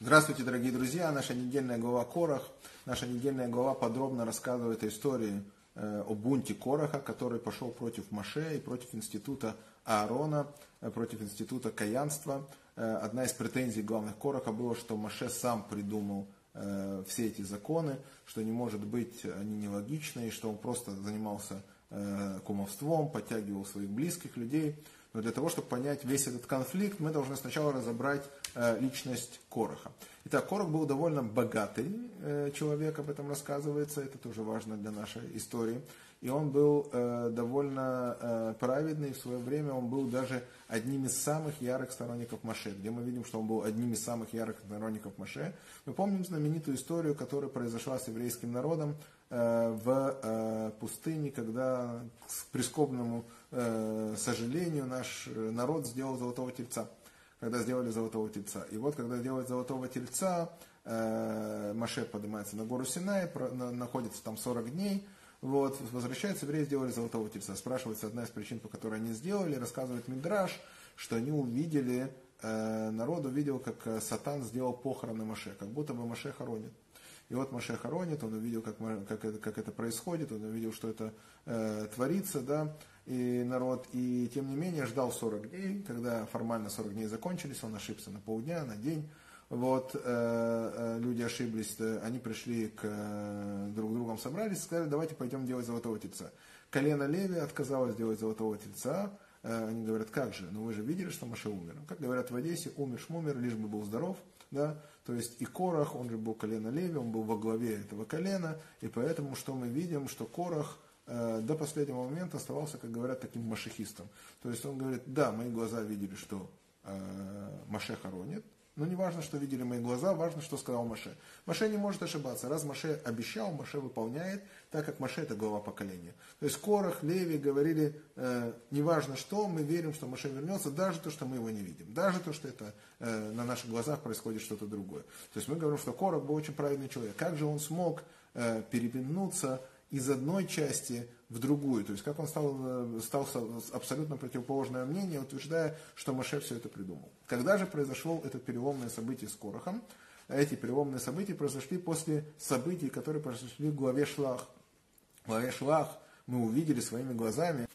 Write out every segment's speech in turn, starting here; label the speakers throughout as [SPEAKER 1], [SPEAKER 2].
[SPEAKER 1] Здравствуйте, дорогие друзья! Наша недельная глава Корах. Наша недельная глава подробно рассказывает о истории э, о бунте Кораха, который пошел против Маше и против института Аарона, э, против института каянства. Э, одна из претензий главных Кораха была, что Маше сам придумал все эти законы, что не может быть они нелогичны, и что он просто занимался кумовством, подтягивал своих близких людей. Но для того, чтобы понять весь этот конфликт, мы должны сначала разобрать э, личность Короха. Итак, Корох был довольно богатый э, человек, об этом рассказывается, это тоже важно для нашей истории. И он был э, довольно праведный, в свое время он был даже одним из самых ярых сторонников Маше, где мы видим, что он был одним из самых ярых сторонников Маше. Мы помним знаменитую историю, которая произошла с еврейским народом в пустыне, когда к прискорбному э, сожалению наш народ сделал золотого тельца когда сделали золотого тельца. И вот, когда делают золотого тельца, э, Маше поднимается на гору Синай, находится там 40 дней, вот, возвращаются, евреи сделали золотого тельца. Спрашивается одна из причин, по которой они сделали, рассказывает Мидраш, что они увидели, э, народ увидел, как э, Сатан сделал похороны Маше, как будто бы Маше хоронит. И вот Маше хоронит, он увидел, как, как, это, как это происходит, он увидел, что это э, творится, да, и народ, и тем не менее ждал 40 дней, когда формально 40 дней закончились, он ошибся на полдня, на день, вот, э, э, люди ошиблись, э, они пришли к э, друг другом, собрались, сказали, давайте пойдем делать золотого тельца. Колено Леви отказалось делать золотого тельца, э, они говорят, как же, ну вы же видели, что Маше умер. Как говорят в Одессе, умер шмумер, лишь бы был здоров, да, то есть и Корах, он же был колено Леви, он был во главе этого колена, и поэтому что мы видим, что Корах, до последнего момента оставался, как говорят, таким машехистом. То есть он говорит, да, мои глаза видели, что э, Маше хоронит, но не важно, что видели мои глаза, важно, что сказал Маше. Маше не может ошибаться. Раз Маше обещал, Маше выполняет, так как Маше это глава поколения. То есть Корах, Леви говорили, э, не важно что, мы верим, что Маше вернется, даже то, что мы его не видим. Даже то, что это э, на наших глазах происходит что-то другое. То есть мы говорим, что Корах был очень правильный человек. Как же он смог э, перевернуться из одной части в другую. То есть как он стал, э, стал абсолютно противоположное мнение, утверждая, что Маше все это придумал. Когда же произошло это переломное событие с Корохом? Эти переломные события произошли после событий, которые произошли в главе Шлах. В главе Шлах мы увидели своими глазами,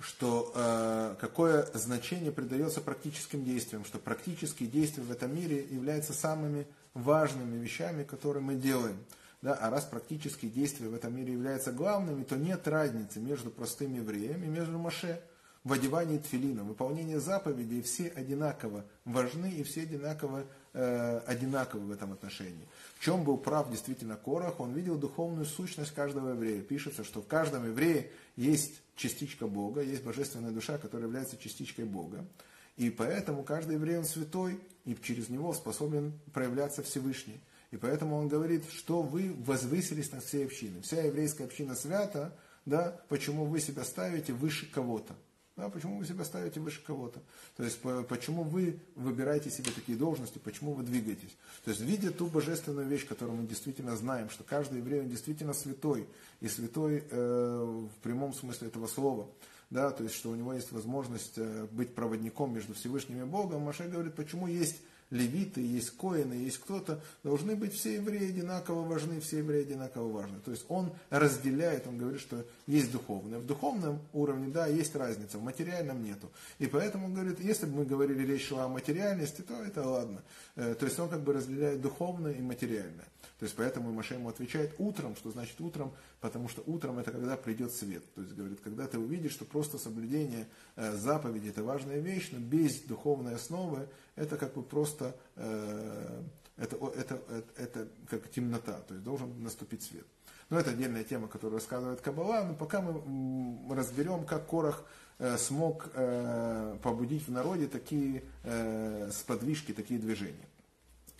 [SPEAKER 1] что э, какое значение придается практическим действиям, что практические действия в этом мире являются самыми важными вещами, которые мы делаем. Да, а раз практические действия в этом мире являются главными, то нет разницы между простым евреем и между Маше. В одевании тфилина, выполнении заповедей все одинаково важны и все одинаково, э, одинаковы в этом отношении. В чем был прав действительно Корах? Он видел духовную сущность каждого еврея. Пишется, что в каждом еврее есть частичка Бога, есть божественная душа, которая является частичкой Бога. И поэтому каждый еврей он святой, и через него способен проявляться Всевышний. И поэтому он говорит, что вы возвысились над всей общиной. Вся еврейская община свята, да, почему вы себя ставите выше кого-то. Да, почему вы себя ставите выше кого-то? То есть, почему вы выбираете себе такие должности, почему вы двигаетесь? То есть, видя ту божественную вещь, которую мы действительно знаем, что каждый еврей он действительно святой, и святой э, в прямом смысле этого слова, да, то есть, что у него есть возможность э, быть проводником между Всевышним и Богом, Маше говорит, почему есть левиты, есть коины, есть кто-то, должны быть все евреи одинаково важны, все евреи одинаково важны. То есть он разделяет, он говорит, что есть духовное. В духовном уровне, да, есть разница, в материальном нету. И поэтому он говорит, если бы мы говорили речь шла о материальности, то это ладно. Э, то есть он как бы разделяет духовное и материальное. То есть поэтому Маша ему отвечает утром, что значит утром, потому что утром это когда придет свет. То есть говорит, когда ты увидишь, что просто соблюдение э, заповеди это важная вещь, но без духовной основы это как бы просто э, это, это, это, это как темнота, то есть должен наступить свет. Но это отдельная тема, которую рассказывает Кабала, но пока мы разберем, как Корах э, смог э, побудить в народе такие э, сподвижки, такие движения.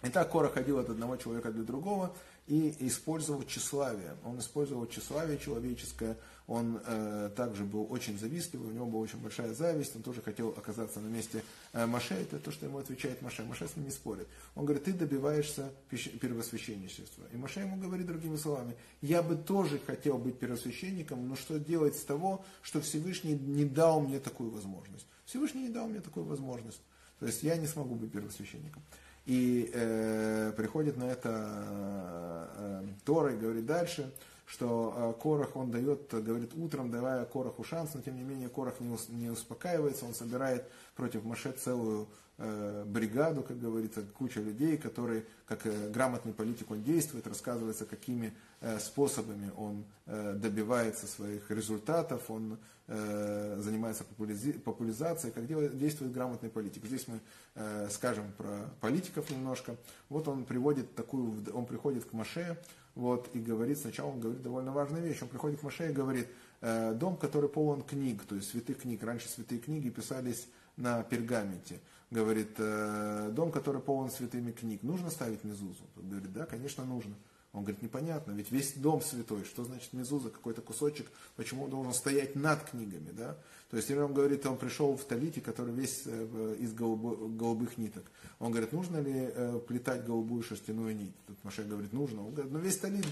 [SPEAKER 1] Итак, Кора ходил от одного человека для другого и использовал тщеславие. Он использовал тщеславие человеческое, он э, также был очень завистливый, у него была очень большая зависть, он тоже хотел оказаться на месте э, Маше, это то, что ему отвечает Маше. Маше с ним не спорит. Он говорит, ты добиваешься первосвященничества. И Маше ему говорит другими словами, я бы тоже хотел быть первосвященником, но что делать с того, что Всевышний не дал мне такую возможность? Всевышний не дал мне такую возможность. То есть я не смогу быть первосвященником. И э, приходит на это э, Тора и говорит дальше, что э, Корах, он дает, говорит утром, давая Кораху шанс, но тем не менее Корах не, не успокаивается, он собирает против Маше целую э, бригаду, как говорится, куча людей, которые, как э, грамотный политик, он действует, рассказывается, какими э, способами он э, добивается своих результатов, он э, занимается популязи- популяризацией, как делает, действует грамотный политик. Здесь мы э, скажем про политиков немножко. Вот он приводит такую, он приходит к Маше, вот, и говорит, сначала он говорит довольно важную вещь, он приходит к Маше и говорит, э, дом, который полон книг, то есть святых книг, раньше святые книги писались на пергаменте, говорит, э, дом, который полон святыми книг, нужно ставить мезузу? Он говорит, да, конечно, нужно. Он говорит, непонятно, ведь весь дом святой, что значит мезуза, какой-то кусочек, почему он должен стоять над книгами, да? То есть, он говорит, он пришел в талите, который весь э, из голубых ниток. Он говорит, нужно ли э, плетать голубую шерстяную нить? Тут Маше говорит, нужно. Он говорит, ну весь талит,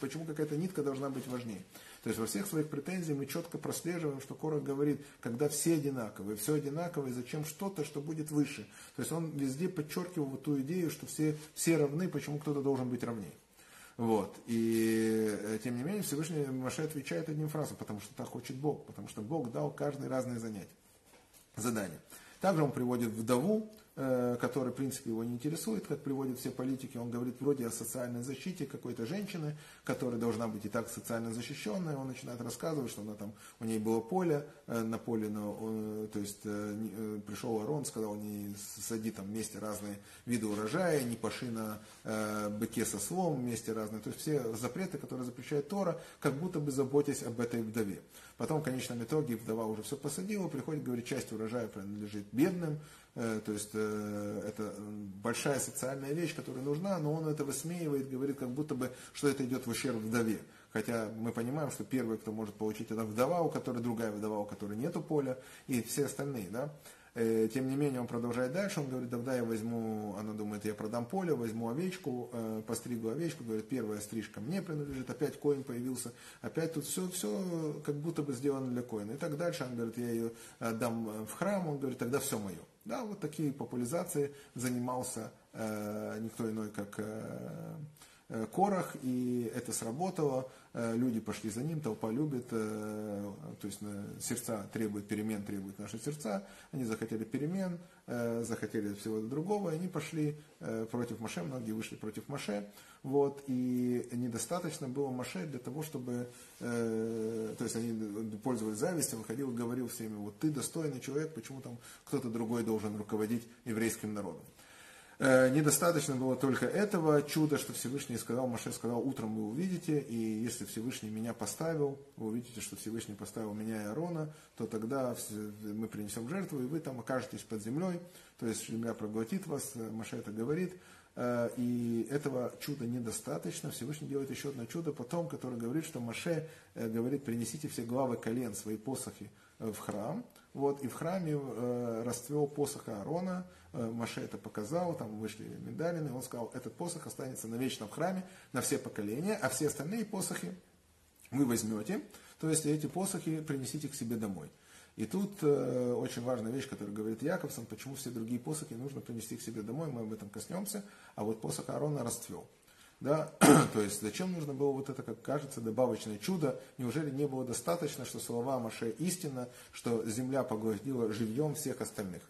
[SPEAKER 1] почему какая-то нитка должна быть важнее? То есть во всех своих претензиях мы четко прослеживаем, что Корах говорит, когда все одинаковые, все одинаковые, зачем что-то, что будет выше. То есть он везде подчеркивал ту идею, что все, все равны, почему кто-то должен быть равнее. Вот. И э, тем не менее Всевышний Маше отвечает одним фразом, потому что так хочет Бог, потому что Бог дал каждый разные занятия, задания. Также он приводит вдову, который, в принципе, его не интересует, как приводят все политики. Он говорит вроде о социальной защите какой-то женщины, которая должна быть и так социально защищенная. Он начинает рассказывать, что она там, у ней было поле, э, на поле, на, то есть э, пришел Арон, сказал, не сади там вместе разные виды урожая, не паши на быке со слом вместе разные. То есть все запреты, которые запрещает Тора, как будто бы заботясь об этой вдове. Потом в конечном итоге вдова уже все посадила, приходит, говорит, часть урожая принадлежит бедным, Э, то есть э, это большая социальная вещь, которая нужна, но он это высмеивает, говорит, как будто бы, что это идет в ущерб вдове. Хотя мы понимаем, что первый, кто может получить, это вдова, у которой другая вдова, у которой нету поля, и все остальные. Да? Э, тем не менее, он продолжает дальше, он говорит, тогда я возьму, она думает, я продам поле, возьму овечку, постригу овечку, говорит, первая стрижка мне принадлежит, опять коин появился, опять тут все, все как будто бы сделано для коина. И так дальше, он говорит, я ее дам в храм, он говорит, тогда все мое. Да, вот такие популяризации занимался э, никто иной, как э, э, Корах, и это сработало. Э, люди пошли за ним, толпа любит, э, то есть сердца требуют перемен, требуют наши сердца. Они захотели перемен, захотели всего другого, и они пошли против Маше, многие вышли против Маше. Вот, и недостаточно было Маше для того, чтобы, то есть они пользовались завистью, выходил и говорил всеми, вот ты достойный человек, почему там кто-то другой должен руководить еврейским народом. Э, недостаточно было только этого чуда, что Всевышний сказал, Маше сказал, утром вы увидите, и если Всевышний меня поставил, вы увидите, что Всевышний поставил меня и Арона, то тогда мы принесем жертву, и вы там окажетесь под землей, то есть земля проглотит вас, э, Маше это говорит, э, и этого чуда недостаточно. Всевышний делает еще одно чудо потом, которое говорит, что Маше говорит, принесите все главы колен, свои посохи в храм. Вот, и в храме э, расцвел посох Аарона, э, Маше это показал, там вышли медалины, он сказал, этот посох останется навечно в храме на все поколения, а все остальные посохи вы возьмете, то есть эти посохи принесите к себе домой. И тут э, очень важная вещь, которую говорит Яковсон, почему все другие посохи нужно принести к себе домой, мы об этом коснемся, а вот посох Аарона расцвел. Да? То есть зачем нужно было вот это, как кажется, добавочное чудо? Неужели не было достаточно, что слова Маше истина, что земля поглотила живьем всех остальных?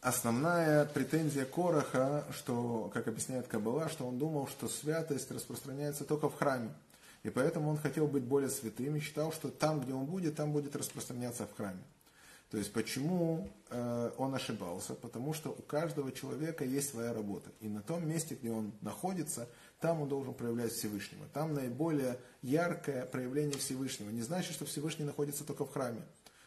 [SPEAKER 1] Основная претензия Короха, что, как объясняет Кабала, что он думал, что святость распространяется только в храме. И поэтому он хотел быть более святым и считал, что там, где он будет, там будет распространяться в храме. То есть почему э, он ошибался? Потому что у каждого человека есть своя работа. И на том месте, где он находится, там он должен проявлять Всевышнего. Там наиболее яркое проявление Всевышнего. Не значит, что Всевышний находится только в храме.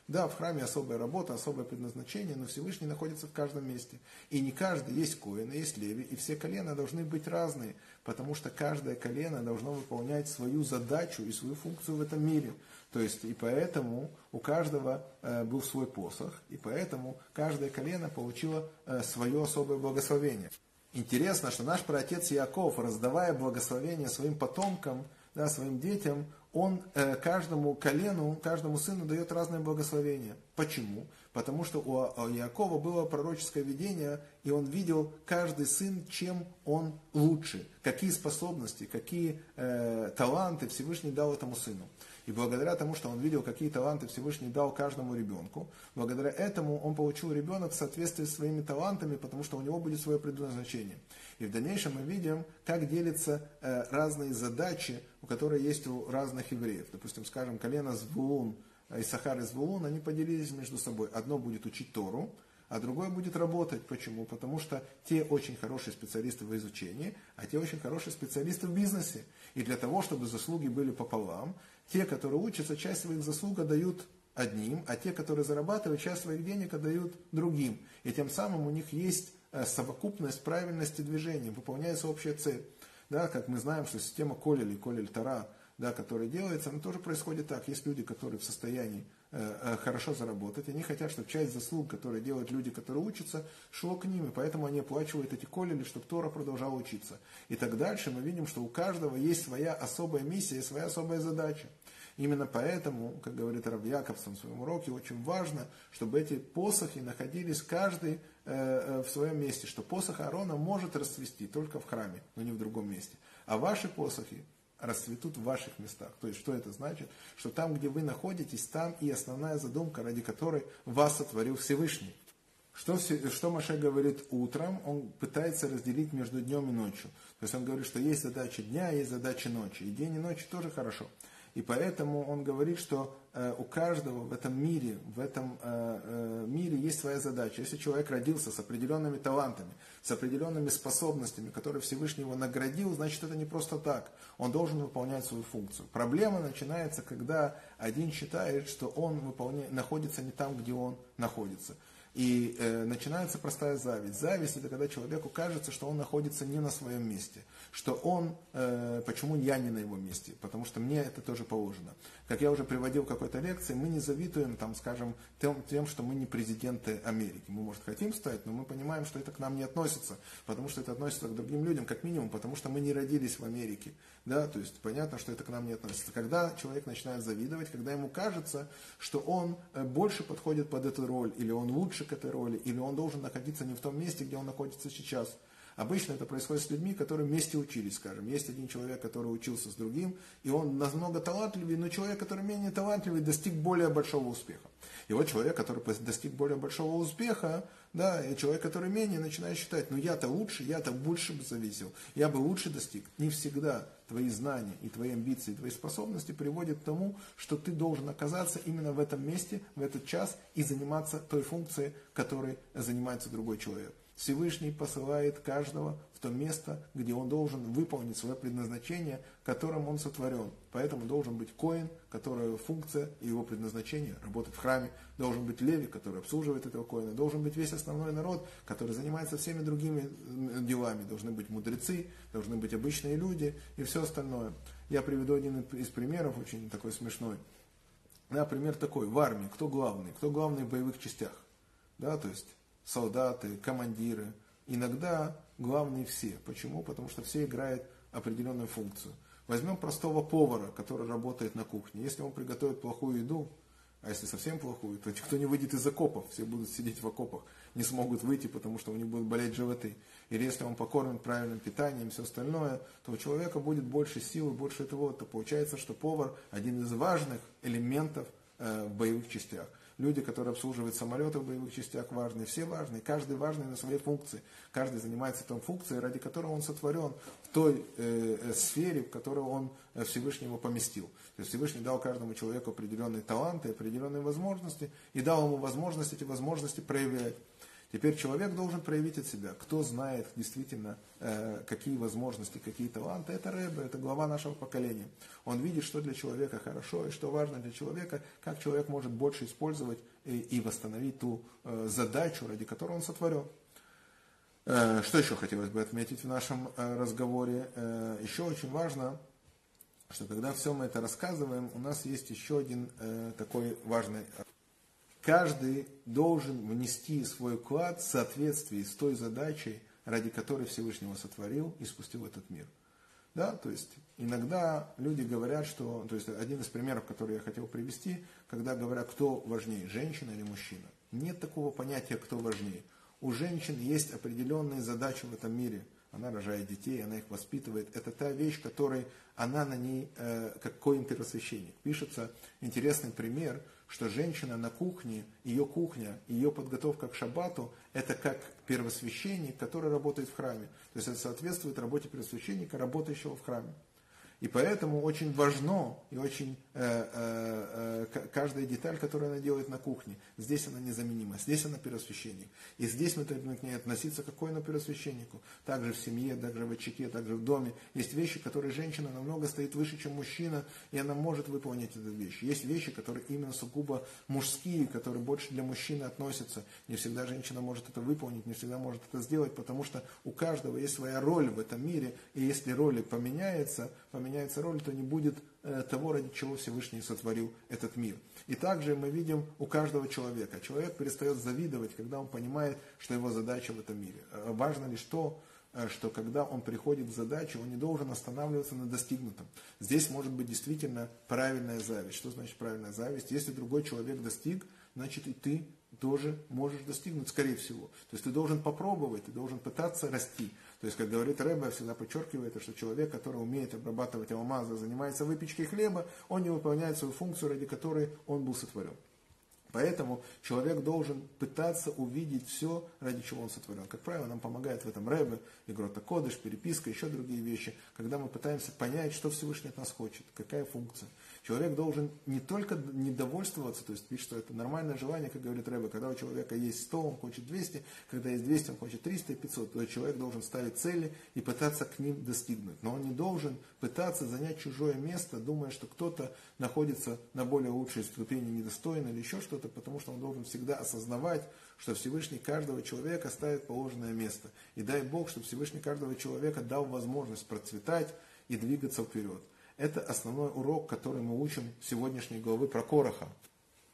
[SPEAKER 1] Да, в храме особая работа, особое предназначение, но Всевышний находится в каждом месте. И не каждый, есть коины, есть леви, и все колена должны быть разные, потому что каждое колено должно выполнять свою задачу и свою функцию в этом мире. То есть, и поэтому у каждого э, был свой посох, и поэтому каждое колено получило э, свое особое благословение. Интересно, что наш праотец Яков, раздавая благословение своим потомкам, да, своим детям, он э, каждому колену, каждому сыну дает разное благословение. Почему? Потому что у Якова было пророческое видение, и он видел каждый сын, чем он лучше, какие способности, какие э, таланты Всевышний дал этому сыну. И благодаря тому, что он видел, какие таланты Всевышний дал каждому ребенку, благодаря этому он получил ребенок в соответствии с своими талантами, потому что у него будет свое предназначение. И в дальнейшем мы видим, как делятся э, разные задачи, у которые есть у разных евреев. Допустим, скажем, колено Звулун, и Сахар и Звулун, они поделились между собой. Одно будет учить Тору, а другой будет работать. Почему? Потому что те очень хорошие специалисты в изучении, а те очень хорошие специалисты в бизнесе. И для того, чтобы заслуги были пополам, те, которые учатся, часть своих заслуг дают одним, а те, которые зарабатывают, часть своих денег отдают другим. И тем самым у них есть э, совокупность правильности движения, выполняется общая цель. Да, как мы знаем, что система Колель и Колель Тара, да, которая делается, она тоже происходит так. Есть люди, которые в состоянии э, э, хорошо заработать, они хотят, чтобы часть заслуг, которые делают люди, которые учатся, шло к ним, и поэтому они оплачивают эти колели, чтобы Тора продолжала учиться. И так дальше мы видим, что у каждого есть своя особая миссия и своя особая задача. Именно поэтому, как говорит Рав Яковсон в своем уроке, очень важно, чтобы эти посохи находились каждый э, э, в своем месте, что посох Аарона может расцвести только в храме, но не в другом месте. А ваши посохи расцветут в ваших местах. То есть, что это значит? Что там, где вы находитесь, там и основная задумка, ради которой вас сотворил Всевышний. Что, что Маше говорит утром? Он пытается разделить между днем и ночью. То есть он говорит, что есть задача дня, есть задача ночи. И день и ночь тоже хорошо. И поэтому он говорит, что э, у каждого в этом мире, в этом э, э, мире есть своя задача. Если человек родился с определенными талантами, с определенными способностями, которые Всевышний его наградил, значит это не просто так. Он должен выполнять свою функцию. Проблема начинается, когда один считает, что он выполняет, находится не там, где он находится. И э, начинается простая зависть. Зависть это когда человеку кажется, что он находится не на своем месте, что он, э, почему я не на его месте, потому что мне это тоже положено. Как я уже приводил в какой-то лекции, мы не завидуем, там, скажем, тем, тем, что мы не президенты Америки. Мы, может, хотим стать, но мы понимаем, что это к нам не относится, потому что это относится к другим людям, как минимум, потому что мы не родились в Америке. Да? То есть понятно, что это к нам не относится. Когда человек начинает завидовать, когда ему кажется, что он э, больше подходит под эту роль, или он лучше к этой роли, или он должен находиться не в том месте, где он находится сейчас. Обычно это происходит с людьми, которые вместе учились, скажем. Есть один человек, который учился с другим, и он намного талантливее, но человек, который менее талантливый, достиг более большого успеха. И вот человек, который достиг более большого успеха, да, и человек, который менее, начинает считать, ну я-то лучше, я-то больше бы зависел, я бы лучше достиг. Не всегда твои знания и твои амбиции, и твои способности приводят к тому, что ты должен оказаться именно в этом месте, в этот час и заниматься той функцией, которой занимается другой человек. Всевышний посылает каждого в то место, где он должен выполнить свое предназначение, которым он сотворен. Поэтому должен быть коин, который функция и его предназначение работать в храме. Должен быть леви, который обслуживает этого коина. Должен быть весь основной народ, который занимается всеми другими делами. Должны быть мудрецы, должны быть обычные люди и все остальное. Я приведу один из примеров, очень такой смешной. Например, такой, в армии, кто главный? Кто главный в боевых частях? Да, то есть солдаты, командиры. Иногда главные все. Почему? Потому что все играют определенную функцию. Возьмем простого повара, который работает на кухне. Если он приготовит плохую еду, а если совсем плохую, то никто не выйдет из окопов, все будут сидеть в окопах, не смогут выйти, потому что у них будут болеть животы. Или если он покормит правильным питанием все остальное, то у человека будет больше силы, больше этого. То получается, что повар один из важных элементов э, в боевых частях. Люди, которые обслуживают самолеты в боевых частях, важные. Все важные. Каждый важный на своей функции. Каждый занимается той функцией, ради которой он сотворен в той э, э сфере, в которую он э, Всевышний его поместил. То есть Всевышний дал каждому человеку определенные таланты, определенные возможности и дал ему возможность эти возможности проявлять. Теперь человек должен проявить от себя. Кто знает действительно, э, какие возможности, какие таланты, это Рэбе, это глава нашего поколения. Он видит, что для человека хорошо и что важно для человека, как человек может больше использовать и, восстановить ту э, задачу, ради которой он сотворен. Э, что еще хотелось бы отметить в нашем разговоре? Еще очень важно, что когда все мы это рассказываем, у нас есть еще один такой важный Каждый должен внести свой вклад в соответствии с той задачей, ради которой Всевышнего сотворил и спустил этот мир. Да, то есть иногда люди говорят, что, то есть один из примеров, который я хотел привести, когда говорят, кто важнее, женщина или мужчина. Нет такого понятия, кто важнее. У женщин есть определенные задачи в этом мире. Она рожает детей, она их воспитывает. Это та вещь, которой она на ней, э, как коин-первосвященник. Пишется интересный пример, что женщина на кухне, ее кухня, ее подготовка к шаббату, это как первосвященник, который работает в храме. То есть это соответствует работе первосвященника, работающего в храме. И поэтому очень важно и очень э, э, э, каждая деталь, которую она делает на кухне, здесь она незаменима, здесь она первосвященник. И здесь мы должны к ней относиться как на первосвященнику. Также в семье, также в очаге, также в доме. Есть вещи, которые женщина намного стоит выше, чем мужчина, и она может выполнить эту вещь. Есть вещи, которые именно сугубо мужские, которые больше для мужчины относятся. Не всегда женщина может это выполнить, не всегда может это сделать, потому что у каждого есть своя роль в этом мире, и если роли поменяется, поменяется роль, то не будет э, того, ради чего Всевышний сотворил этот мир. И также мы видим у каждого человека. Человек перестает завидовать, когда он понимает, что его задача в этом мире. Э, важно лишь то, э, что когда он приходит к задаче, он не должен останавливаться на достигнутом. Здесь может быть действительно правильная зависть. Что значит правильная зависть? Если другой человек достиг, значит и ты тоже можешь достигнуть, скорее всего. То есть ты должен попробовать, ты должен пытаться расти. То есть, как говорит Рэбе, всегда подчеркивает, что человек, который умеет обрабатывать алмазы, занимается выпечкой хлеба, он не выполняет свою функцию, ради которой он был сотворен. Поэтому человек должен пытаться увидеть все, ради чего он сотворен. Как правило, нам помогает в этом Рэбе, Игрота Кодыш, переписка, еще другие вещи, когда мы пытаемся понять, что Всевышний от нас хочет, какая функция. Человек должен не только недовольствоваться, то есть видишь, что это нормальное желание, как говорит Рэбе, когда у человека есть 100, он хочет 200, когда есть 200, он хочет 300 и 500, то человек должен ставить цели и пытаться к ним достигнуть. Но он не должен пытаться занять чужое место, думая, что кто-то находится на более лучшей ступени недостойно или еще что-то, потому что он должен всегда осознавать, что Всевышний каждого человека ставит положенное место. И дай Бог, чтобы Всевышний каждого человека дал возможность процветать и двигаться вперед. Это основной урок, который мы учим сегодняшней главы про Короха.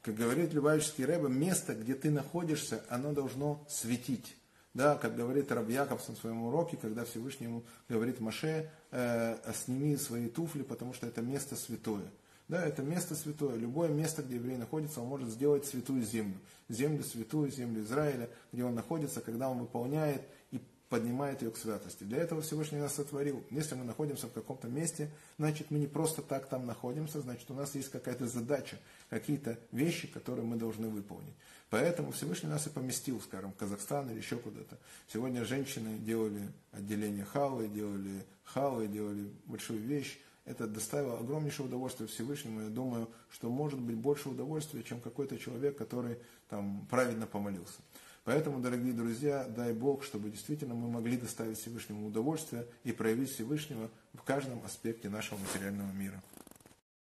[SPEAKER 1] Как говорит Любавический Рэбе, место, где ты находишься, оно должно светить. Да, как говорит Раб Якобс на своем уроке, когда Всевышнему говорит Маше, э, сними свои туфли, потому что это место святое. Да, это место святое. Любое место, где еврей находится, он может сделать святую землю. Землю святую, землю Израиля, где он находится, когда он выполняет и поднимает ее к святости. Для этого Всевышний нас сотворил. Если мы находимся в каком-то месте, значит мы не просто так там находимся, значит у нас есть какая-то задача, какие-то вещи, которые мы должны выполнить. Поэтому Всевышний нас и поместил, скажем, в Казахстан или еще куда-то. Сегодня женщины делали отделение халы, делали халы, делали большую вещь. Это доставило огромнейшее удовольствие Всевышнему. Я думаю, что может быть больше удовольствия, чем какой-то человек, который там правильно помолился. Поэтому, дорогие друзья, дай Бог, чтобы действительно мы могли доставить Всевышнему удовольствие и проявить Всевышнего в каждом аспекте нашего материального мира.